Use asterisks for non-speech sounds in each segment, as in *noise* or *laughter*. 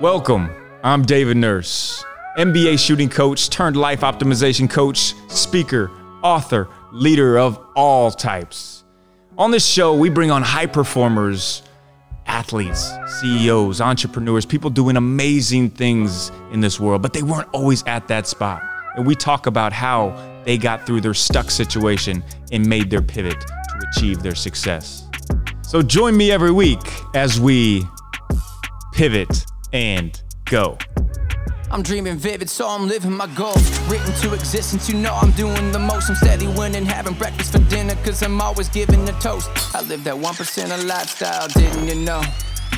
Welcome. I'm David Nurse, NBA shooting coach turned life optimization coach, speaker, author, leader of all types. On this show, we bring on high performers, athletes, CEOs, entrepreneurs, people doing amazing things in this world, but they weren't always at that spot. And we talk about how they got through their stuck situation and made their pivot to achieve their success. So join me every week as we pivot and go. I'm dreaming vivid, so I'm living my goals. Written to existence, you know I'm doing the most. I'm steady winning, having breakfast for dinner, cause I'm always giving a toast. I live that 1% of lifestyle, didn't you know?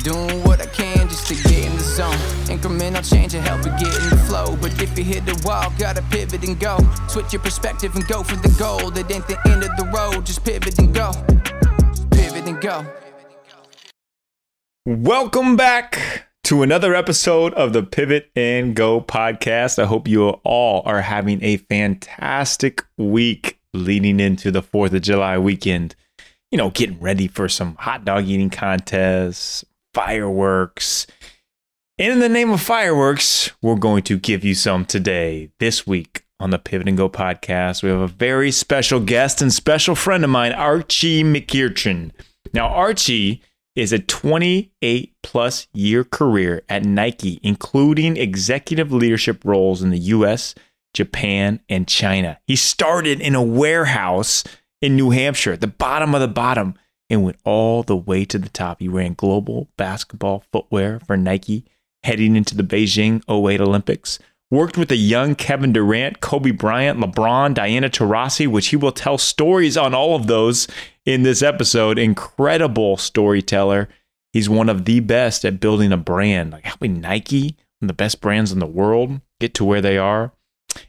Doing what I can just to get in the zone. Incremental change will help you get in the flow. But if you hit the wall, gotta pivot and go. Switch your perspective and go for the goal. That ain't the end of the road, just pivot and go. Just pivot and go. Welcome back to another episode of the Pivot and Go podcast. I hope you all are having a fantastic week leading into the 4th of July weekend. You know, getting ready for some hot dog eating contests, fireworks. And in the name of fireworks, we're going to give you some today, this week on the Pivot and Go podcast. We have a very special guest and special friend of mine, Archie McEachern. Now, Archie is a 28 plus year career at Nike, including executive leadership roles in the US, Japan, and China. He started in a warehouse in New Hampshire, the bottom of the bottom, and went all the way to the top. He ran global basketball footwear for Nike heading into the Beijing 08 Olympics. Worked with a young Kevin Durant, Kobe Bryant, LeBron, Diana Taurasi, which he will tell stories on all of those in this episode. Incredible storyteller. He's one of the best at building a brand, like helping Nike, one of the best brands in the world, get to where they are.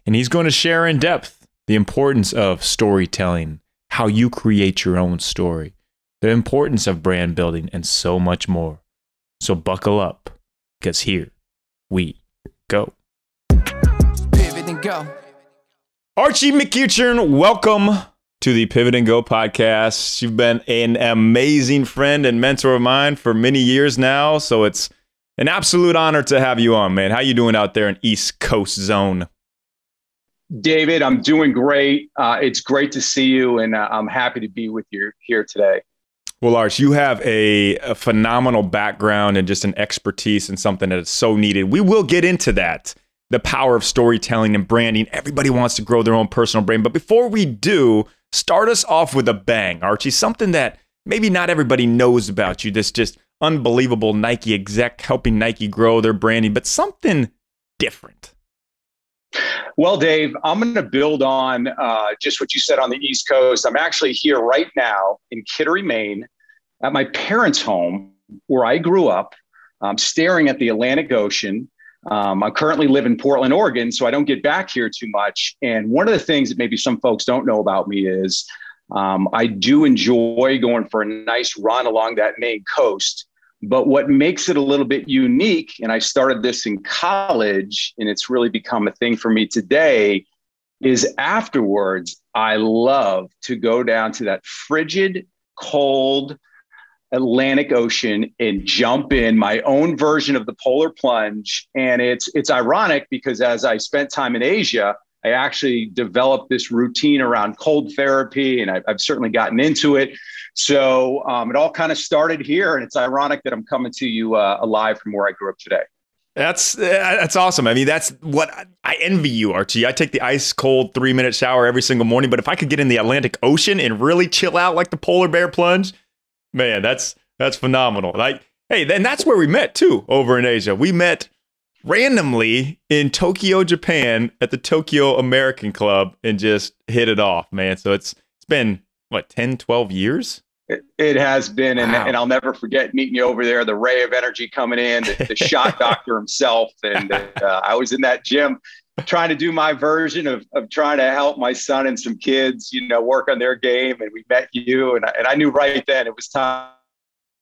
And he's going to share in depth the importance of storytelling, how you create your own story, the importance of brand building, and so much more. So buckle up, because here we go. Pivot and go. Archie McEachern, welcome to the Pivot and Go podcast. You've been an amazing friend and mentor of mine for many years now, so it's an absolute honor to have you on, man. How you doing out there in East Coast Zone? David, I'm doing great. Uh, it's great to see you, and uh, I'm happy to be with you here today. Well, Arch, you have a, a phenomenal background and just an expertise in something that is so needed. We will get into that the power of storytelling and branding. Everybody wants to grow their own personal brand. But before we do, start us off with a bang, Archie. Something that maybe not everybody knows about you. This just unbelievable Nike exec helping Nike grow their branding, but something different. Well, Dave, I'm going to build on uh, just what you said on the East Coast. I'm actually here right now in Kittery, Maine, at my parents' home where I grew up, um, staring at the Atlantic Ocean. Um, I currently live in Portland, Oregon, so I don't get back here too much. And one of the things that maybe some folks don't know about me is um, I do enjoy going for a nice run along that Maine coast. But what makes it a little bit unique, and I started this in college, and it's really become a thing for me today, is afterwards, I love to go down to that frigid, cold Atlantic Ocean and jump in my own version of the polar plunge. And it's it's ironic because as I spent time in Asia, I actually developed this routine around cold therapy, and I've, I've certainly gotten into it. So um, it all kind of started here, and it's ironic that I'm coming to you uh, alive from where I grew up today. That's that's awesome. I mean, that's what I envy you, Archie. I take the ice cold three minute shower every single morning, but if I could get in the Atlantic Ocean and really chill out like the polar bear plunge, man, that's that's phenomenal. Like, hey, then that's where we met too, over in Asia. We met randomly in Tokyo, Japan, at the Tokyo American Club, and just hit it off, man. So it's it's been what 10, 12 years. It, it has been, and, Wow. and I'll never forget meeting you over there. The ray of energy coming in, the, the shot *laughs* doctor himself, and uh, I was in that gym trying to do my version of, of trying to help my son and some kids, you know, work on their game. And we met you, and I, and I knew right then it was time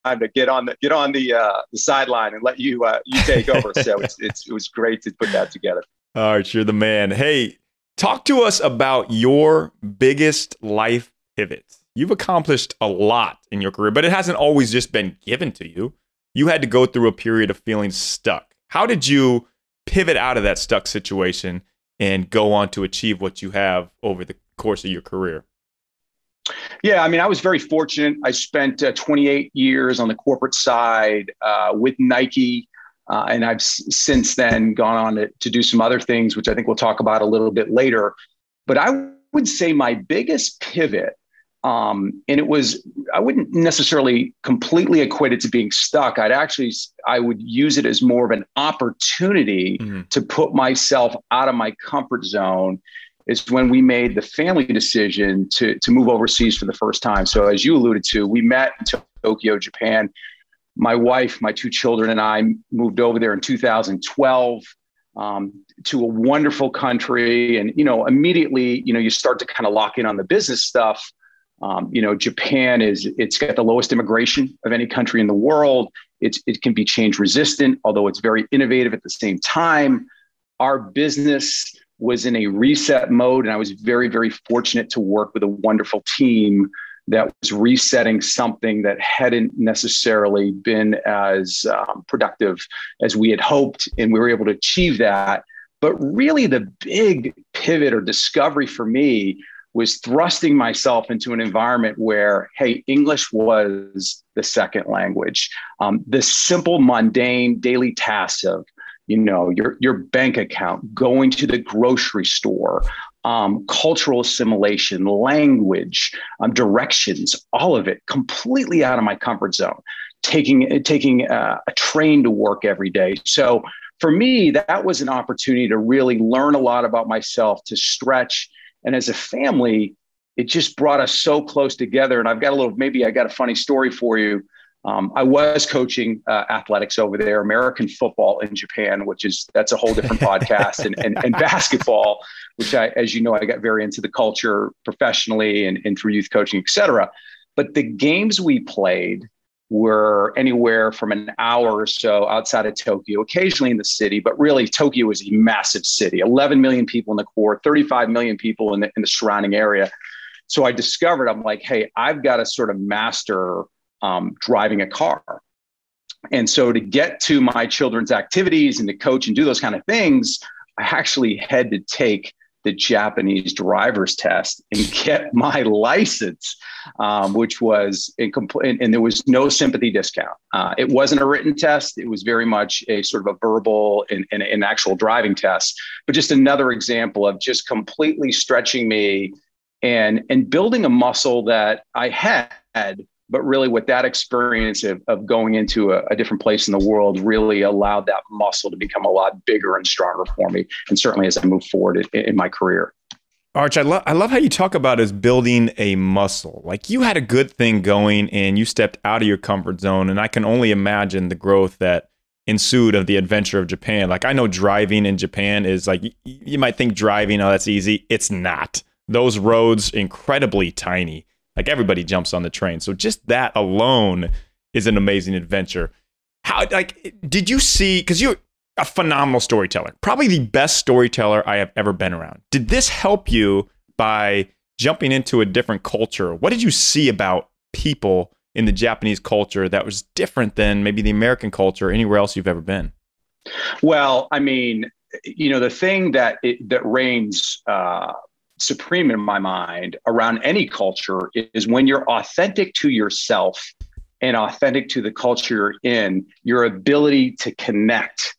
time to get on the get on the uh, the sideline and let you uh, you take over. *laughs* so it's, it's it was great to put that together. All right, you're the man. Hey, talk to us about your biggest life pivots. You've accomplished a lot in your career, but it hasn't always just been given to you. You had to go through a period of feeling stuck. How did you pivot out of that stuck situation and go on to achieve what you have over the course of your career? Yeah, I mean, I was very fortunate. I spent uh, 28 years on the corporate side uh, with Nike. Uh, and I've s- since then gone on to, to do some other things, which I think we'll talk about a little bit later. But I would say my biggest pivot, um, and it was, I wouldn't necessarily completely equate it to being stuck. I'd actually, I would use it as more of an opportunity mm-hmm. to put myself out of my comfort zone is when we made the family decision to, to move overseas for the first time. So, as you alluded to, we met in Tokyo, Japan. My wife, my two children, and I moved over there in 2012 um, to a wonderful country. And, you know, immediately, you know, you start to kind of lock in on the business stuff. Um, you know, Japan is, it's got the lowest immigration of any country in the world. It's, it can be change resistant, although it's very innovative at the same time. Our business, was in a reset mode. And I was very, very fortunate to work with a wonderful team that was resetting something that hadn't necessarily been as um, productive as we had hoped. And we were able to achieve that. But really, the big pivot or discovery for me was thrusting myself into an environment where, hey, English was the second language. Um, the simple, mundane daily tasks of you know your your bank account going to the grocery store um, cultural assimilation language um, directions all of it completely out of my comfort zone taking taking uh, a train to work every day so for me that was an opportunity to really learn a lot about myself to stretch and as a family it just brought us so close together and i've got a little maybe i got a funny story for you um, I was coaching uh, athletics over there, American football in Japan, which is that's a whole different *laughs* podcast, and, and, and basketball, which I, as you know, I got very into the culture professionally and, and through youth coaching, et cetera. But the games we played were anywhere from an hour or so outside of Tokyo, occasionally in the city, but really Tokyo is a massive city 11 million people in the core, 35 million people in the, in the surrounding area. So I discovered, I'm like, hey, I've got to sort of master um, driving a car. And so to get to my children's activities and to coach and do those kind of things, I actually had to take the Japanese driver's test and *laughs* get my license, um, which was incomplete, and there was no sympathy discount. Uh, it wasn't a written test; it was very much a sort of a verbal and, and an actual driving test. But just another example of just completely stretching me and and building a muscle that I had but really with that experience of, of going into a, a, different place in the world really allowed that muscle to become a lot bigger and stronger for me and certainly as i move forward in, in my career. Arch I, lo- I love how you talk about as building a muscle. Like you had a good thing going and you stepped out of your comfort zone and i can only imagine the growth that ensued of the adventure of japan. Like i know driving in japan is like you might think driving oh that's easy. It's not. Those roads incredibly tiny like everybody jumps on the train. So just that alone is an amazing adventure. How like did you see because you're a phenomenal storyteller, probably the best storyteller I have ever been around. Did this help you by jumping into a different culture? What did you see about people in the Japanese culture that was different than maybe the American culture or anywhere else you've ever been? Well, I mean, you know, the thing that it, that reigns uh, supreme in my mind around any culture is when you're authentic to yourself and authentic to the culture you're in, your ability to connect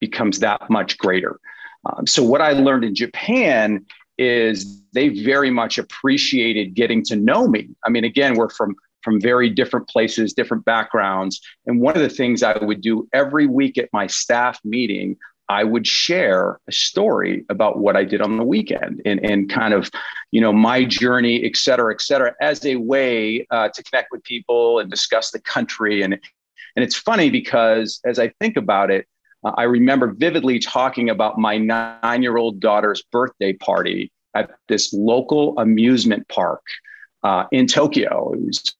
becomes that much greater. Um, so, what I learned in Japan is they very much appreciated getting to know me. I mean, again, we're from from very different places, different backgrounds. And one of the things I would do every week at my staff meeting I would share a story about what I did on the weekend and, and kind of, you know, my journey, et cetera, et cetera, as a way uh, to connect with people and discuss the country. And, and it's funny because as I think about it, uh, I remember vividly talking about my nine year old daughter's birthday party at this local amusement park uh, in Tokyo. It was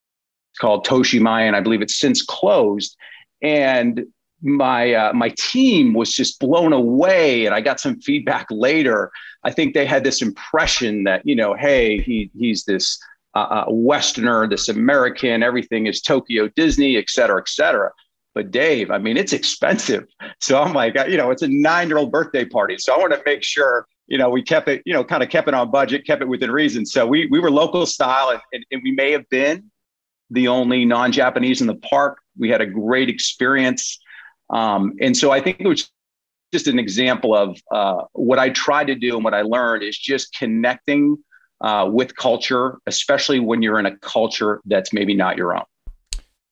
called Toshimaen, and I believe it's since closed. And my uh, my team was just blown away and i got some feedback later i think they had this impression that you know hey he he's this uh, uh, westerner this american everything is tokyo disney et cetera et cetera But Dave, I mean, it's expensive. *laughs* So I'm like, you know, it's a nine year old birthday party. So I want to make sure, you know, we kept it, you know, kind of kept it on budget, kept it within reason. So we, we were local style and, and, and we may have been the only non Japanese in the park. We had a great experience. Um, and so I think it was just an example of uh, what I tried to do and what I learned is just connecting uh, with culture, especially when you're in a culture that's maybe not your own.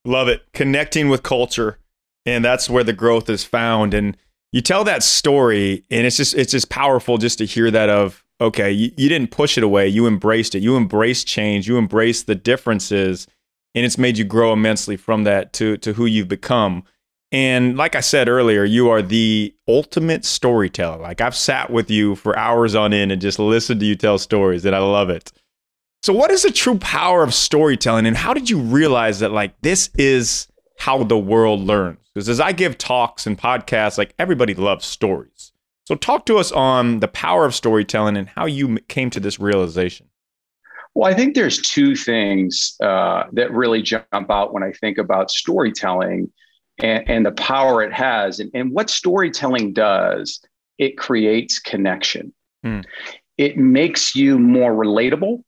Love it. Connecting with culture. And that's where the growth is found. And you tell that story, and it's just it's just powerful just to hear that of, okay, you, you didn't push it away. You embraced it. You embraced change. You embraced the differences. And it's made you grow immensely from that to to who you've become. And like I said earlier, you are the ultimate storyteller. Like I've sat with you for hours on end and just listened to you tell stories, and I love it. So, what is the true power of storytelling, and how did you realize that like this is how the world learns? Because as I give talks and podcasts, like everybody loves stories. So, talk to us on the power of storytelling and how you came to this realization. Well, I think there's two things uh, that really jump out when I think about storytelling and, and the power it has. And, and, what storytelling does, it creates connection. Mm. It makes you more relatable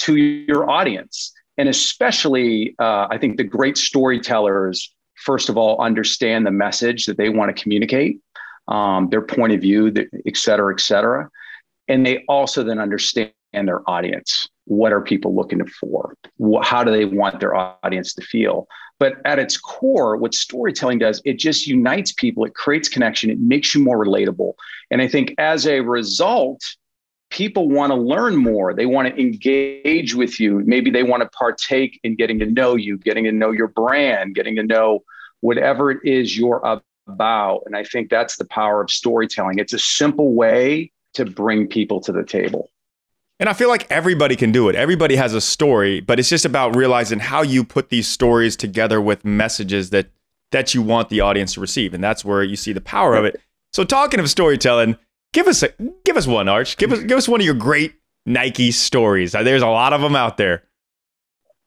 to your audience. And especially, uh, I think the great storytellers, first of all, understand the message that they want to communicate, um, their point of view, et cetera, et cetera. And they also then understand their audience. What are people looking for? How do they want their audience to feel? But at its core, what storytelling does, it just unites people, it creates connection, it makes you more relatable. And I think as a result, people want to learn more. They want to engage with you. Maybe they want to partake in getting to know you, getting to know your brand, getting to know whatever it is you're about. And I think that's the power of storytelling. It's a simple way to bring people to the table. And I feel like everybody can do it. Everybody has a story, but it's just about realizing how you put these stories together with messages that that you want the audience to receive, and that's where you see the power of it. So, talking of storytelling, give us a, give us one, Arch. Give us give us one of your great Nike stories. Uh, there's a lot of them out there.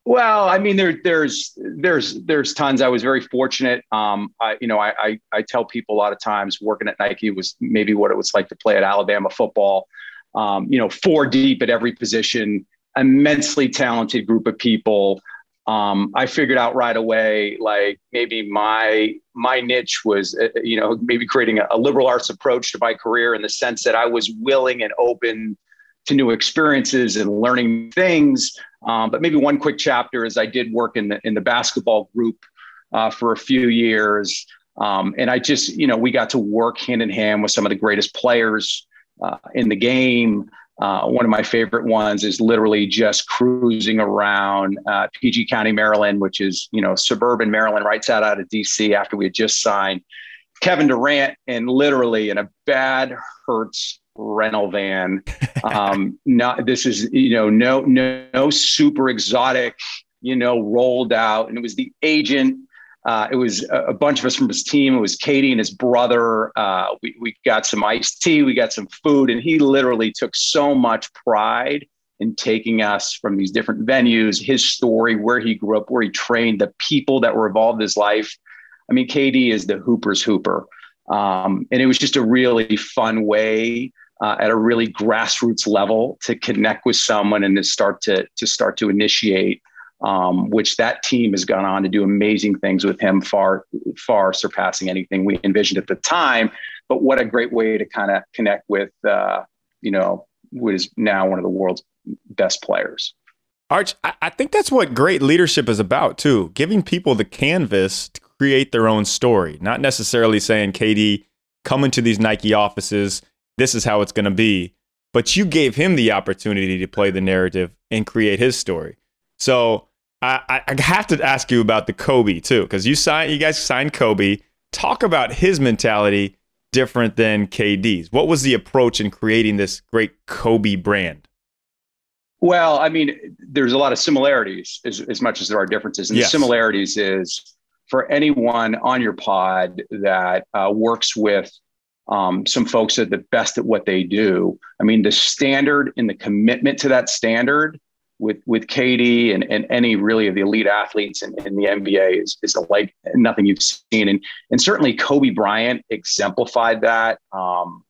Well, I mean, there, there's there's there's tons. I was very fortunate. Um, I, you know, I, I I tell people a lot of times working at Nike was maybe what it was like to play at Alabama football um, you know, four deep at every position, immensely talented group of people. Um, I figured out right away, like maybe my my niche was, uh, uh, you know, maybe creating a, a liberal arts approach to my career in the sense that I was willing and open to new experiences and learning things. Um, but maybe one quick chapter is I did work in the in the basketball group uh, for a few years, um, and I just, you know, we got to work hand in hand with some of the greatest players uh, in the game. Uh, one of my favorite ones is literally just cruising around uh, PG County, Maryland, which is you know suburban Maryland, right out out of DC. After we had just signed Kevin Durant, and literally in a bad Hertz rental van. *laughs* Um, not this is you know no no no super exotic you know rolled out, and it was the agent uh, it was a, bunch of us from his team. It was KD and his brother. Uh, we, we got some iced tea, we got some food, and he literally took so much pride in taking us from these different venues, his story, where he grew up, where he trained, the people that were involved in his life. I mean, KD is the Hooper's Hooper. Um, and it was just a really fun way uh, at a really grassroots level to connect with someone and to start to, to start to initiate um, which that team has gone on to do amazing things with him, far, far surpassing anything we envisioned at the time. But what a great way to kind of connect with, uh, you know, what is now one of the world's best players. Arch, I think that's what great leadership is about too, giving people the canvas to create their own story, not necessarily saying, KD, come into these Nike offices, this is how it's going to be. But you gave him the opportunity to play the narrative and create his story. So I, I have to ask you about the Kobe too, because you signed, you guys signed Kobe. Talk about his mentality different than KD's. What was the approach in creating this great Kobe brand? Well, I mean, there's a lot of similarities as, as much as there are differences. And yes. the similarities is for anyone on your pod that uh, works with um, some folks that are the best at what they do. I mean, the standard and the commitment to that standard with with KD and, and any really of the elite athletes in, in the NBA is, is like nothing you've seen. And and certainly Kobe Bryant exemplified that. Um,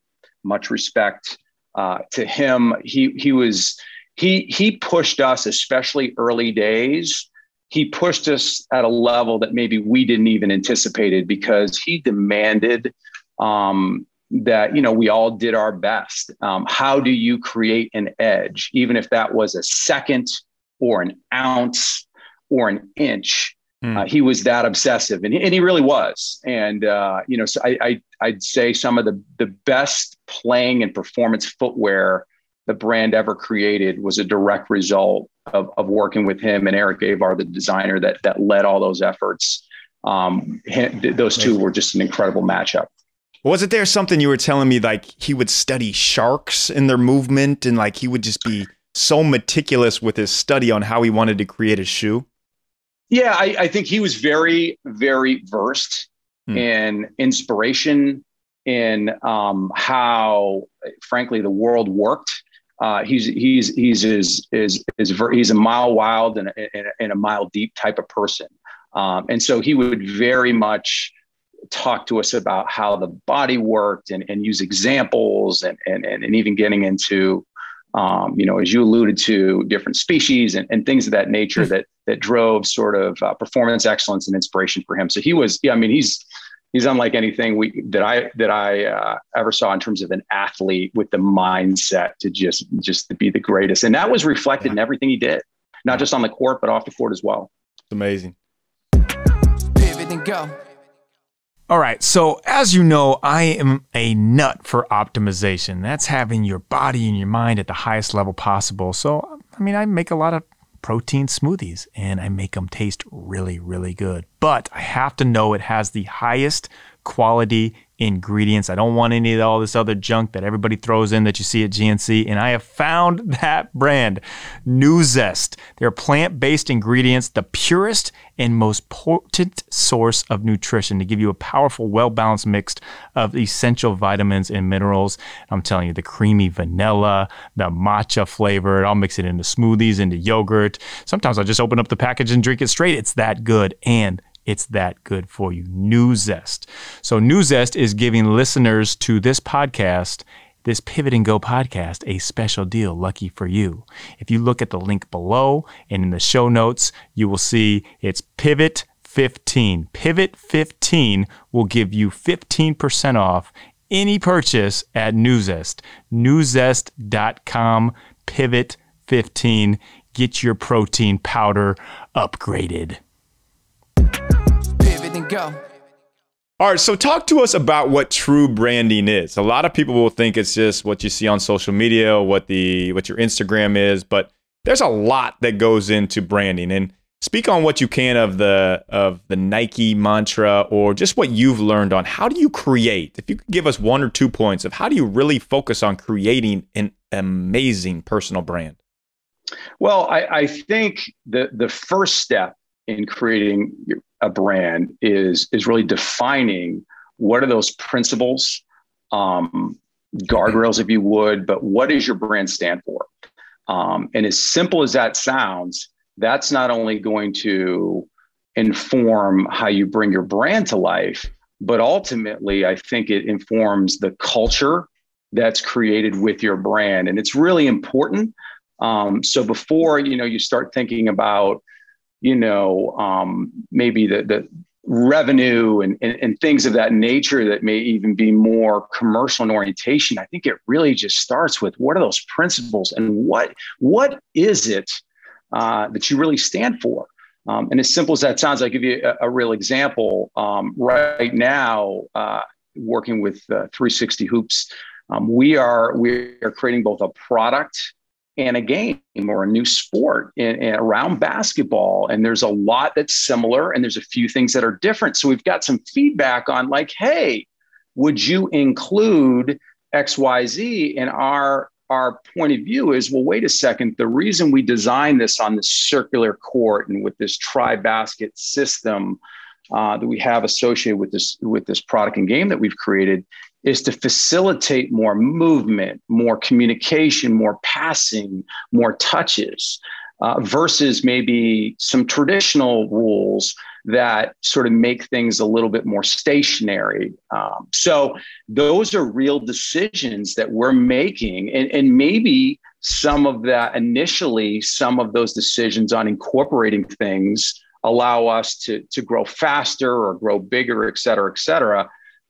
much respect uh, to him. He he was he he pushed us, especially early days. He pushed us at a level that maybe we didn't even anticipated because he demanded um, that you know we all did our best. Um, how do you create an edge even if that was a second or an ounce or an inch? Mm. uh, he was that obsessive and, and he really was. And uh, you know so I, I i'd say some of the the best playing and performance footwear the brand ever created was a direct result of, of working with him and eric avar the designer that that led all those efforts. Um, those two were just an incredible matchup wasn't there something you were telling me like he would study sharks in their movement and like he would just be so meticulous with his study on how he wanted to create a shoe? Yeah, I, I think he was very, very versed hmm. in inspiration, in um, how, frankly, the world worked. Uh, he's he's he's is is is he's a mile wild and a, and a mile deep type of person, um, and so he would very much talk to us about how the body worked and, and use examples and, and, and even getting into, um, you know, as you alluded to, different species and, and things of that nature that that drove sort of uh, performance excellence and inspiration for him. So he was, yeah, I mean, he's he's unlike anything we that I that I uh, ever saw in terms of an athlete with the mindset to just just to be the greatest, and that was reflected yeah. in everything he did, not just on the court but off the court as well. It's amazing. Pivot and go. All right, so as you know, I am a nut for optimization. That's having your body and your mind at the highest level possible. So, I mean, I make a lot of protein smoothies and I make them taste really, really good. But I have to know it has the highest quality ingredients. I don't want any of all this other junk that everybody throws in that you see at GNC. And I have found *laughs* that brand, Nuzest. They're plant based ingredients, the purest and most potent source of nutrition to give you a powerful, well balanced mix of essential vitamins and minerals. I'm telling you, the creamy vanilla, the matcha flavor, I'll mix it into smoothies, into yogurt. Sometimes I'll just open up the package and drink it straight. It's that good. And it's that good for you. Nuzest. So, Nuzest is giving listeners to this podcast, this Pivot and Go podcast, a special deal lucky for you. If you look at the link below and in the show notes, you will see it's Pivot 15. Pivot 15 will give you 15% off any purchase at Nuzest. Nuzest.com, Pivot 15. Get your protein powder upgraded go. All right, so talk to us about what true branding is. A lot of people will think it's just what you see on social media, what the what your Instagram is, but there's a lot that goes into branding. And speak on what you can of the of the Nike mantra or just what you've learned on how do you create. If you could give us one or two points of how do you really focus on creating an amazing personal brand? Well, I, I think the the first step in creating a brand is is really defining what are those principles, um, guardrails, if you would, but what does your brand stand for? Um, and as simple as that sounds, that's not only going to inform how you bring your brand to life, but ultimately, I think it informs the culture that's created with your brand, and it's really important. Um, so before you know you start thinking about you know, um, maybe the, the revenue and, and, and, things of that nature that may even be more commercial in orientation. I think it really just starts with what are those principles and what what is it uh, that you really stand for? Um, and as simple as that sounds, I'll give you a, a real example. Um, right now, uh, working with uh, 360 Hoops, um, we are we are creating both a product and a game or a new sport in, in, around basketball. And there's a lot that's similar and there's a few things that are different. So we've got some feedback on like, hey, would you include XYZ? And our our point of view is, well, wait a second. The reason we designed this on this circular court and with this tri-basket system uh, that we have associated with this with this product and game that we've created is to facilitate more movement, more communication, more passing, more touches. uh, versus maybe some traditional rules that sort of make things a little bit more stationary. Um, so those are real decisions that we're making, and, and maybe some of that initially, some of those decisions on incorporating things allow us to, to grow faster or grow bigger, et cetera, et cetera.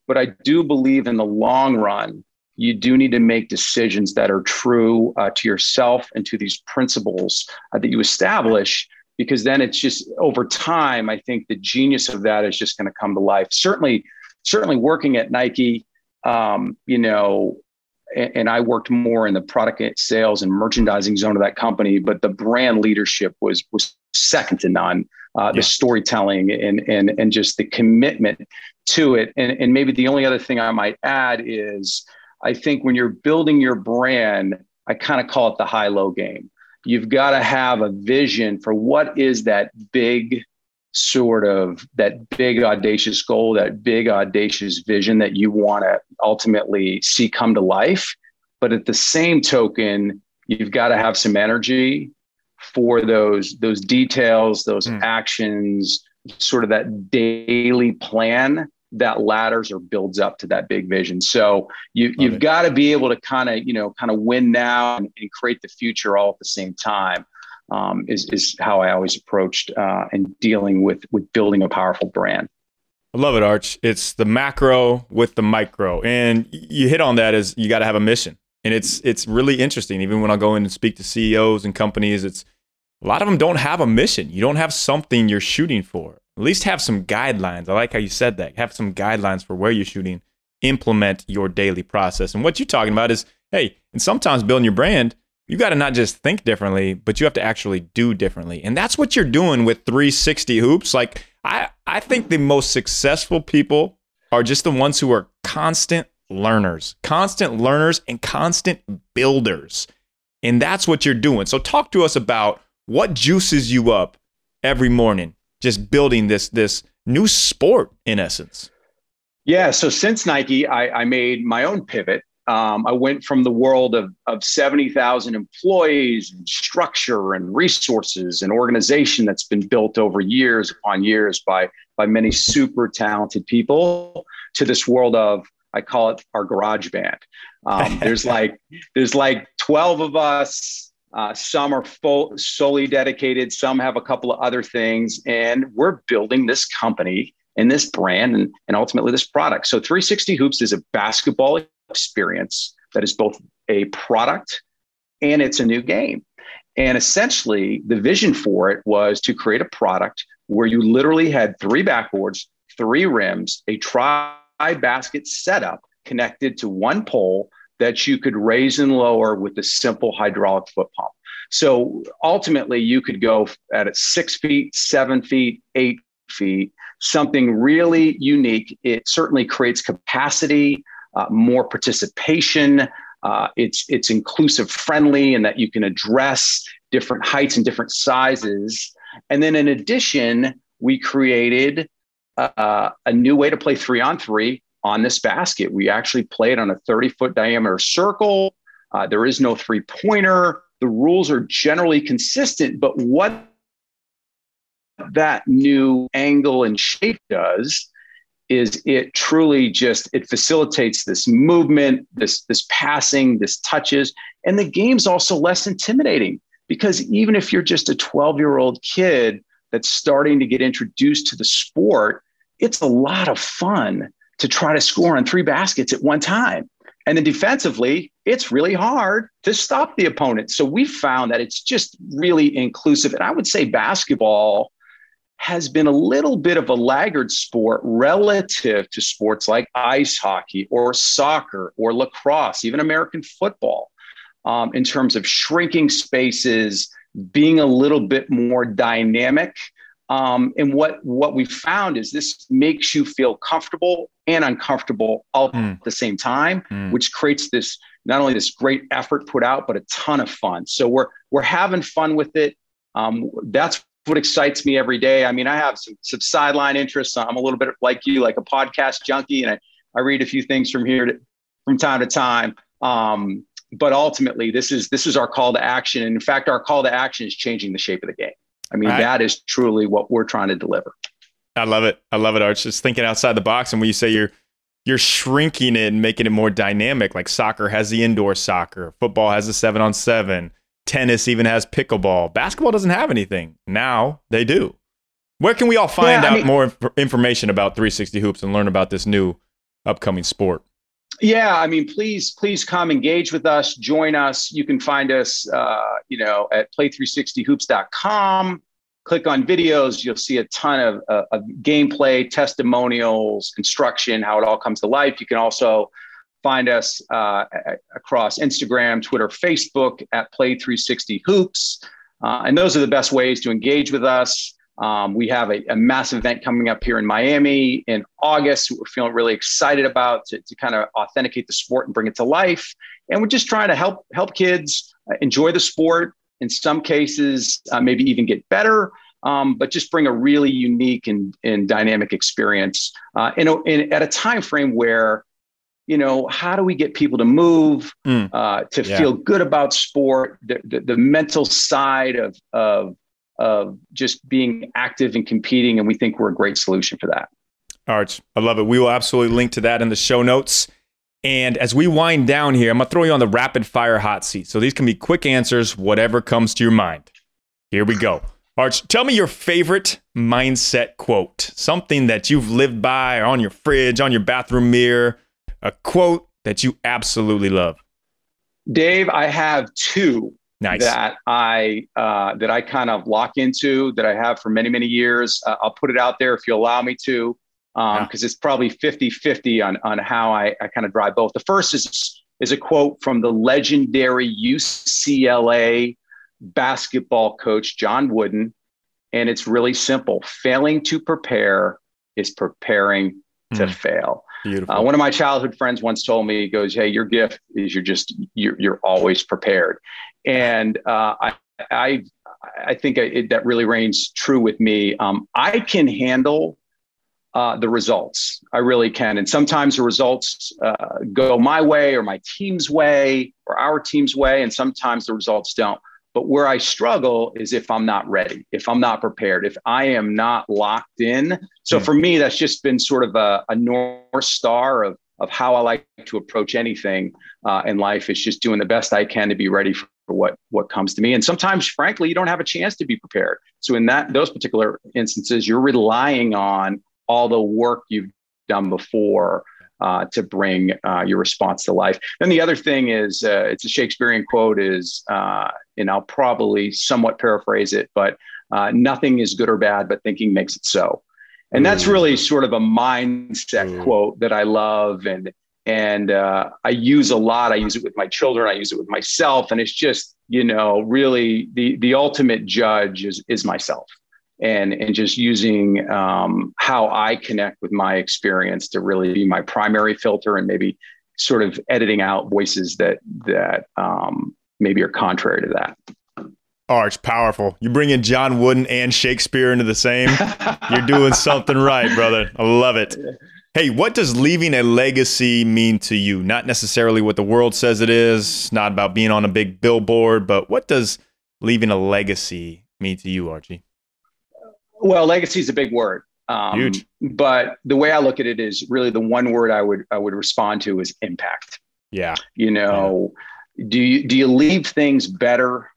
But I do believe in the long run, you do need to make decisions that are true uh, to yourself and to these principles uh, that you establish because then it's just over time i think the genius of that is just going to come to life. Certainly certainly working at nike um, you know and, and, i worked more in the product sales and merchandising zone of that company but the brand leadership was was second to none. Uh, the storytelling and and and just the commitment to it. And, and maybe the only other thing i might add is i think when you're building your brand i kind of call it the high low game. You've got to have a vision for what is that big sort of that big audacious goal that big audacious vision that you want to ultimately see come to life. But at the same token you've got to have some energy for those those details those mm. actions sort of that daily plan that ladders or builds up to that big vision. So you you've got to be able to kind of you know kind of win now and, and, create the future all at the same time. Um, is is how I always approached uh, and dealing with with building a powerful brand. I love it, Arch. It's the macro with the micro, and you hit on that as you got to have a mission, and it's it's really interesting. Even when I go in and speak to CEOs and companies, it's a lot of them don't have a mission. You don't have something you're shooting for at least have some guidelines. I like how you said that. Have some guidelines for where you're shooting. Implement your daily process. And what you're talking about is, hey, and sometimes building your brand, you got to not just think differently, but you have to actually do differently. And that's what you're doing with 360 hoops. Like I, I think the most successful people are just the ones who are constant learners, constant learners and constant builders. And that's what you're doing. So talk to us about what juices you up every morning just building this this new sport in essence? Yeah. So since Nike, I, I made my own pivot. Um, I went from the world of, of 70,000 employees and structure and resources and organization that's been built over years upon years by, by many super talented people to this world of, I call it our garage band. Um, there's *laughs* like, there's like 12 of us, uh, some are full, solely dedicated. Some have a couple of other things, and we're building this company and this brand and, and ultimately this product. So 360 Hoops is a basketball experience that is both a product and it's a new game. And essentially, the vision for it was to create a product where you literally had three backboards, three rims, a tri basket setup connected to one pole that you could raise and lower with a simple hydraulic foot pump. So ultimately, you could go at six feet, seven feet, eight feet, something really unique. It certainly creates capacity, uh, more participation. Uh, it's it's inclusive friendly in that you can address different heights and different sizes. And then in addition, we created uh, a new way to play three on three on this basket. We actually play it on a 30 foot diameter circle. Uh, there is no three pointer. The rules are generally consistent, but what that new angle and shape does is it truly just it facilitates this movement this this passing this touches and the game's also less intimidating because even if you're just a 12 year old kid that's starting to get introduced to the sport it's a lot of fun to try to score on three baskets at one time. And then defensively, it's really hard to stop the opponent. So we found that it's just really inclusive. And I would say basketball has been a little bit of a laggard sport relative to sports like ice hockey or soccer or lacrosse, even American football, um, in terms of shrinking spaces, being a little bit more dynamic um, and what what we found is this makes you feel comfortable and uncomfortable all mm. at the same time, mm. which creates this not only this great effort put out, but a ton of fun. So we're we're having fun with it. Um, that's what excites me every day. I mean, I have some, some sideline interests. I'm a little bit like you, like a podcast junkie, and I, I read a few things from here to, from time to time. Um, but ultimately, this is this is our call to action. And in fact, our call to action is changing the shape of the game. I mean, right. that is truly what we're trying to deliver. I love it. I love it, Arch. Just thinking outside the box. And when you say you're you're shrinking it and making it more dynamic, like soccer has the indoor soccer, football has the seven on seven, tennis even has pickleball. Basketball doesn't have anything. Now they do. Where can we all find yeah, out mean, more inf- information about 360 Hoops and learn about this new upcoming sport? Yeah, I mean, please, please come engage with us, join us. You can find us, uh, you know, at play360hoops.com. Click on videos. You'll see a ton of, uh, of gameplay, testimonials, instruction, how it all comes to life. You can also find us uh, across Instagram, Twitter, Facebook at Play360Hoops. Uh, and those are the best ways to engage with us. Um, we have a, a, massive event coming up here in Miami in August. We're feeling really excited about to, to kind of authenticate the sport and bring it to life. And we're just trying to help help kids uh, enjoy the sport. In some cases, uh, maybe even get better, um, but just bring a really unique and, and dynamic experience uh, in, a, in, at a time frame where you know, how do we get people to move, mm. uh, to yeah. feel good about sport, the, the, the, mental side of, of of just being active and competing. And we think we're a great solution for that. Arch, I love it. We will absolutely link to that in the show notes. And as we wind down here, I'm going to throw you on the rapid fire hot seat. So these can be quick answers, whatever comes to your mind. Here we go. Arch, tell me your favorite mindset quote, something that you've lived by on your fridge, on your bathroom mirror, a quote that you absolutely love. Dave, I have two nice. that I uh, that I kind of lock into that I have for many many years. Uh, I'll put it out there if you allow me to, because um, yeah. it's probably 50-50 on on how I, I kind of drive both. The first is is a quote from the legendary UCLA basketball coach John Wooden, and it's really simple: failing to prepare is preparing to mm. fail. Beautiful. Uh, one of my childhood friends once told me, he goes, "Hey, your gift is you're just you're, you're always prepared." And uh, I, I, I think it, that really reigns true with me. Um, I can handle uh, the results. I really can, and sometimes the results uh, go my way, or my team's way, or our team's way, and sometimes the results don't. But where I struggle is if I'm not ready, if I'm not prepared, if I am not locked in. So mm. for me, that's just been sort of a, a north star of of how I like to approach anything uh, in life. Is just doing the best I can to be ready for for what what comes to me. And sometimes frankly you don't have a chance to be prepared. So in that those particular instances you're relying on all the work you've done before uh, to bring uh, your response to life. Then the other thing is uh, it's a shakespearean quote is uh, and i'll probably somewhat paraphrase it but uh, nothing is good or bad but thinking makes it so. And that's really sort of a mindset quote that i love and and uh, I use a lot. I use it with my children. I use it with myself, and it's just you know really the the ultimate judge is is myself, and and just using um, how I connect with my experience to really be my primary filter, and maybe sort of editing out voices that that um, maybe are contrary to that. Oh, it's powerful. You bring in John Wooden and Shakespeare into the same. *laughs* You're doing something right, brother. I love it. *laughs* Hey, what does leaving a legacy mean to you? Not necessarily what the world says it is, not about being on a big billboard, but what does leaving a legacy mean to you, Archie? Well, legacy is a big word. Um, Huge. But the way I look at it is really the one word I would I would respond to is impact. Yeah. You know, yeah. do you do you leave things better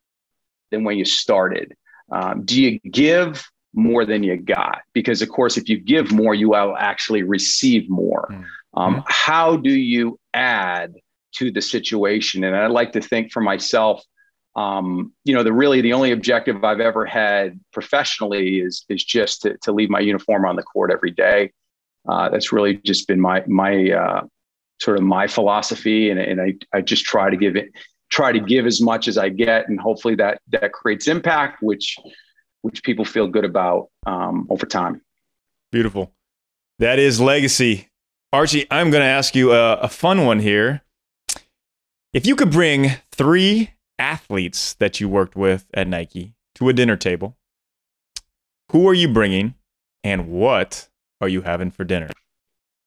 than when you started? Um, do you give more than you got. Because of course if you give more you will actually receive more. Mm-hmm. um, how do you add to the situation? And i like to think for myself um, you know the really the only objective i've ever had professionally is is just to, to leave my uniform on the court every day. Uh, that's really just been my my uh, sort of my philosophy. And, and I, I just try to give it try to give as much as i get. And hopefully that that creates impact which which people feel good about um, over time. Beautiful. That is legacy. Archie, I'm going to ask you a, a fun one here. If you could bring three athletes that you worked with at Nike to a dinner table, who are you bringing and what are you having for dinner?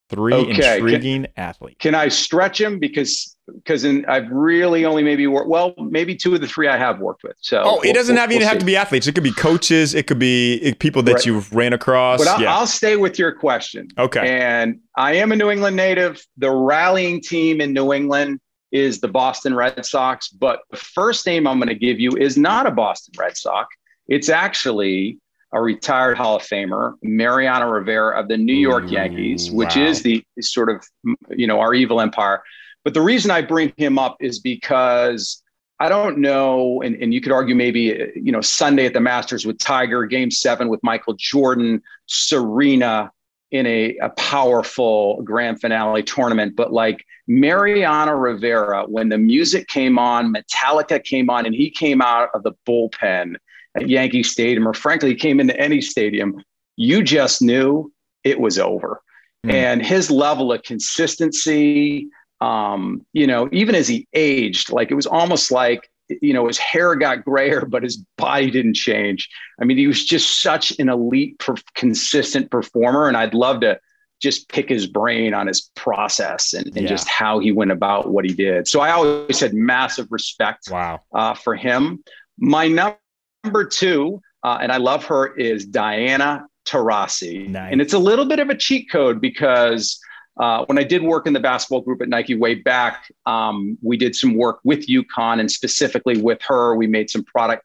Three okay. intriguing can, athletes. Can I stretch them? Because because I've really only maybe worked well, maybe two of the three I have worked with. So oh, it doesn't we'll, have even we'll have to be athletes. It could be coaches. It could be people that right. you've ran across. But I'll, yeah. I'll, stay with your question. Okay. And I am a New England native. The rallying team in New England is the Boston Red Sox. But the first name I'm going to give you is not a Boston Red Sox. It's actually a retired Hall of Famer, Mariano Rivera of the New York mm, Yankees, which wow. is the sort of you know our evil empire. But the reason I bring him up is because I don't know, and, and you could argue maybe, you know, Sunday at the Masters with Tiger, game seven with Michael Jordan, Serena in a, a powerful grand finale tournament. But like Mariano Rivera, when the music came on, Metallica came on, and he came out of the bullpen at Yankee Stadium, or frankly, he came into any stadium, you just knew it was over. Mm. And his level of consistency, um, you know, even as he aged, like it was almost like, you know, his hair got grayer, but his body didn't change. I mean, he was just such an elite, per- consistent performer. And I'd love to just pick his brain on his process and, and yeah. just how he went about what he did. So I always had massive respect wow. uh, for him. My number two, uh, and I love her, is Diana Taurasi. Nice. And it's a little bit of a cheat code because uh, when I did work in the basketball group at Nike way back, um, we did some work with UConn and specifically with her. We made some product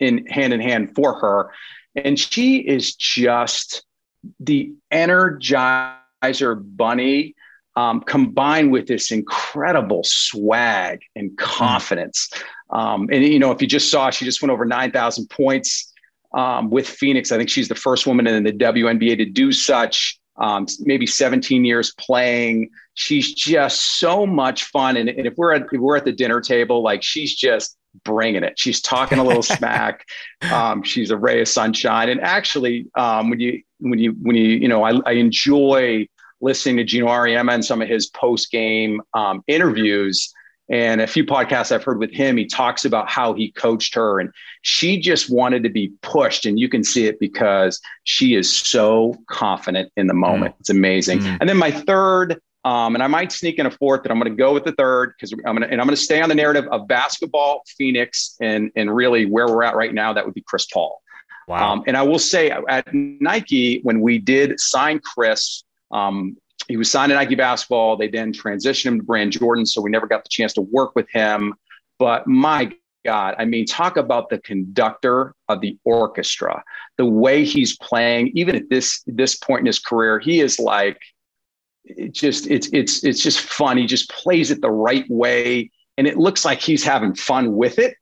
in hand in hand for her. And she is just the energizer bunny um, combined with this incredible swag and hmm. confidence. Um, and, you know, if you just saw, she just went over 9,000 points um, with Phoenix. I think she's the first woman in the WNBA to do such um, maybe 17 years playing. She's just so much fun. And, and if we're at if we're at the dinner table, like she's just bringing it. She's talking a little *laughs* smack. Um, she's a ray of sunshine. And actually, um, when you when you when you you know, I, I enjoy listening to Geno Auriemma and some of his post game um, interviews. And a few podcasts I've heard with him, he talks about how he coached her and she just wanted to be pushed. And you can see it because she is so confident in the moment. Mm. It's amazing. Mm. And then my third, um, and I might sneak in a fourth, but I'm going to go with the third because I'm going to, and I'm going to stay on the narrative of basketball, Phoenix, and, and really where we're at right now, that would be Chris Paul. Wow. Um, and I will say at Nike, when we did sign Chris, um, he was signed to Nike basketball. They then transitioned him to Brand Jordan, so we never got the chance to work with him. But my God, I mean, talk about the conductor of the orchestra, the way he's playing, even at this this point in his career, he is like, it just it's it's it's just fun. He just plays it the right way, and it looks like he's having fun with it.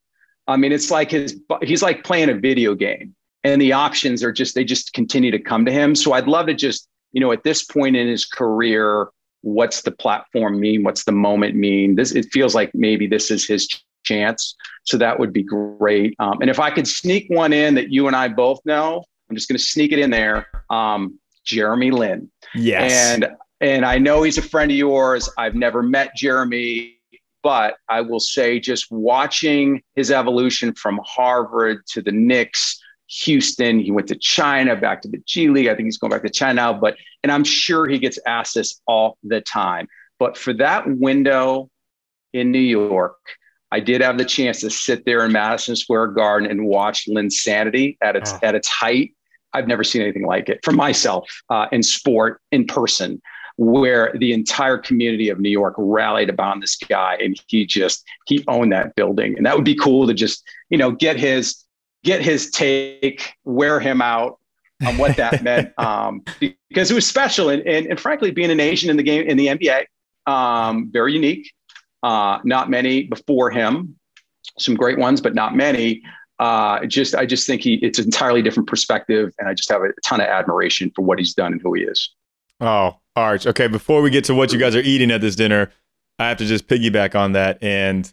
I mean, it's like his he's like playing a video game, and the options are just they just continue to come to him. So I'd love to just you know, at this point in his career, what's the platform mean? What's the moment mean? This it feels like maybe this is his chance. So that would be great. Um, and if I could sneak one in that you and I both know, I'm just going to sneak it in there. Um, Jeremy Lin. Yes. And and I know he's a friend of yours. I've never met Jeremy, but I will say just watching his evolution from Harvard to the Knicks Houston. He went to China, back to the G League. I think he's going back to China now, but and I'm sure he gets asked this all the time. But for that window in New York, I did have the chance to sit there in Madison Square Garden and watch Linsanity at its oh. at its height. I've never seen anything like it for myself uh, in sport in person, where the entire community of New York rallied about this guy, and he just he owned that building, and that would be cool to just you know get his get his take, wear him out on what that *laughs* meant, um, because it was special. And, and, and, frankly, being an Asian in the game in the NBA, um, very unique. Uh, not many before him, some great ones, but not many. Uh, just I just think he it's an entirely different perspective, and I just have a ton of admiration for what he's done and who he is. Oh, Arch. Okay, before we get to what you guys are eating at this dinner, I have to just piggyback on that and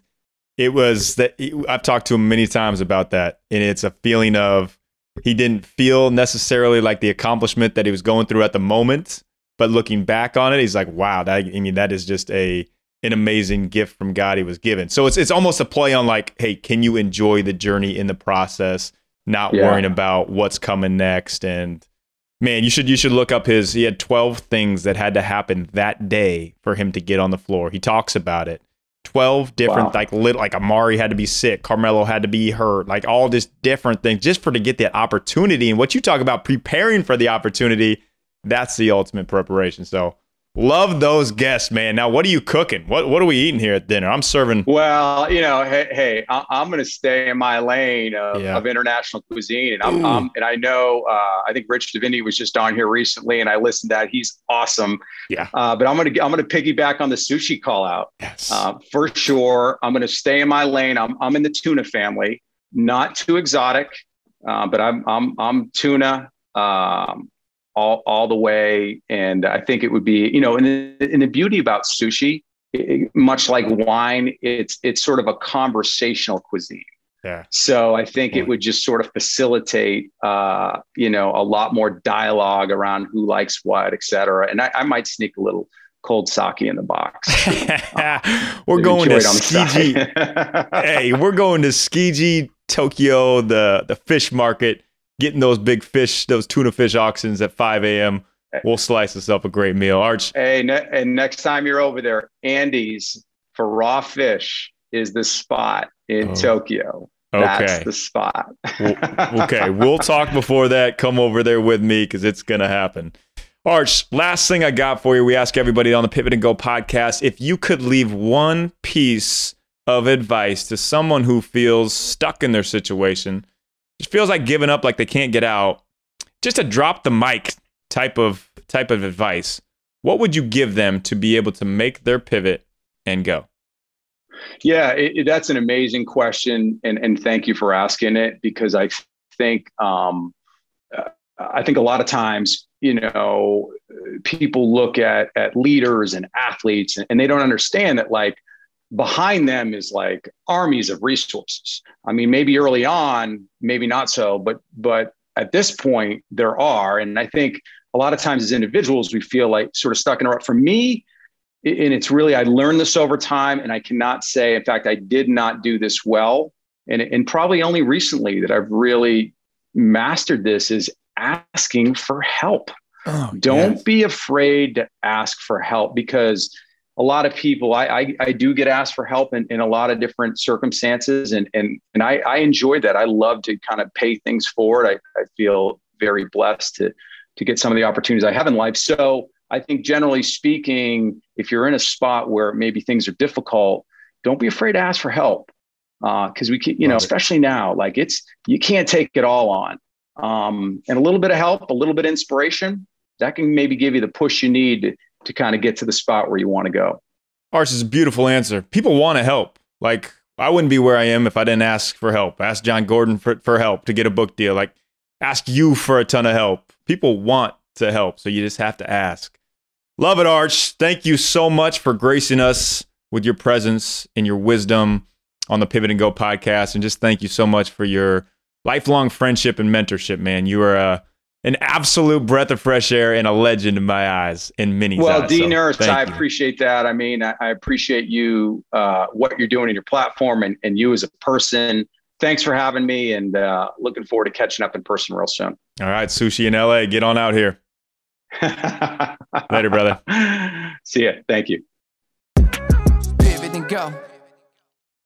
it was that I've talked to him many times about that, and it's a feeling of he didn't feel necessarily like the accomplishment that he was going through at the moment, but looking back on it, he's like, wow, that I mean, that is just a an amazing gift from God he was given. So it's it's almost a play on like, hey, can you enjoy the journey in the process, not yeah. worrying about what's coming next and man, you should you should look up his he had 12 things that had to happen that day for him to get on the floor. He talks about it 12 different wow. like little like Amar'e had to be sick, Carmelo had to be hurt, like all this different things just for to get that opportunity. And what you talk about preparing for the opportunity, that's the ultimate preparation. So Love those guests, man. Now, what are you cooking? What What are we eating here at dinner? I'm serving. Well, you know, hey, hey I, am going to stay in my lane of, yeah. of international cuisine, and I'm, I'm, and I know uh, I think Rich Divinity was just on here recently, and I listened to that. He's awesome. Yeah. Uh, but I'm gonna I'm gonna piggyback on the sushi call out. Yes. Uh, for sure, I'm gonna stay in my lane. I'm I'm in the tuna family, not too exotic, uh, but I'm I'm I'm tuna. Um, all, all the way. And I think it would be, you know, and the, and the beauty about sushi, it, much like wine, it's it's sort of a conversational cuisine. Yeah. So I think it would just sort of facilitate, uh, you know, a lot more dialogue around who likes what, et cetera. And I, I might sneak a little cold sake in the box. *laughs* we're going to Tsukiji. *laughs* hey, we're going to Tsukiji, Tokyo, the the fish market getting those big fish, those tuna fish auctions at 5 a.m. We'll slice us up a great meal. Arch. Hey, ne- and next time you're over there, Andy's for raw fish is the spot in oh. Tokyo. That's okay. the spot. *laughs* okay. We'll talk before that. Come over there with me because it's going to happen. Arch, last thing I got for you. We ask everybody on the Pivot and Go podcast if you could leave one piece of advice to someone who feels stuck in their situation just feels like giving up, like they can't get out. Just a drop the mic type of type of advice. What would you give them to be able to make their pivot and go? Yeah, it, it, that's an amazing question, and and thank you for asking it because I think um, uh, I think a lot of times you know people look at at leaders and athletes and, and they don't understand that like behind them is like armies of resources. I mean, maybe early on, maybe not so, but but at this point there are, and I think a lot of times as individuals we feel like sort of stuck in a rut. For me, and it's really I learned this over time, and I cannot say, in fact, I did not do this well, and and probably only recently that I've really mastered this is asking for help. Oh, Don't yes. be afraid to ask for help because a lot of people I, I, I do get asked for help in, in a lot of different circumstances and and and I, I enjoy that. I love to kind of pay things forward. I, I feel very blessed to to get some of the opportunities i have in life. So i think generally speaking if you're in a spot where maybe things are difficult don't be afraid to ask for help because uh, we can you know especially now like it's you can't take it all on. Um, and a little bit of help a little bit of inspiration that can maybe give you the push you need to kind of get to the spot where you want to go. Arch is a beautiful answer. People want to help. Like I wouldn't be where I am if I didn't ask for help. Ask Jon Gordon for, for help to get a book deal. Like ask you for a ton of help. People want to help, so you just have to ask. Love it, Arch. Thank you so much for gracing us with your presence and your wisdom on the Pivot and Go podcast. And just thank you so much for your lifelong friendship and mentorship, man. You are a an absolute breath of fresh air and a legend in my eyes, in many. Well, eyes, Dean so Nurse, I you. appreciate that. I mean, I, I appreciate you, uh, what you're doing in your platform, and, and you as a person. Thanks for having me, and uh, looking forward to catching up in person real soon. All right, sushi in LA, get on out here. *laughs* Later, brother. See ya. Thank you. Pivot and go.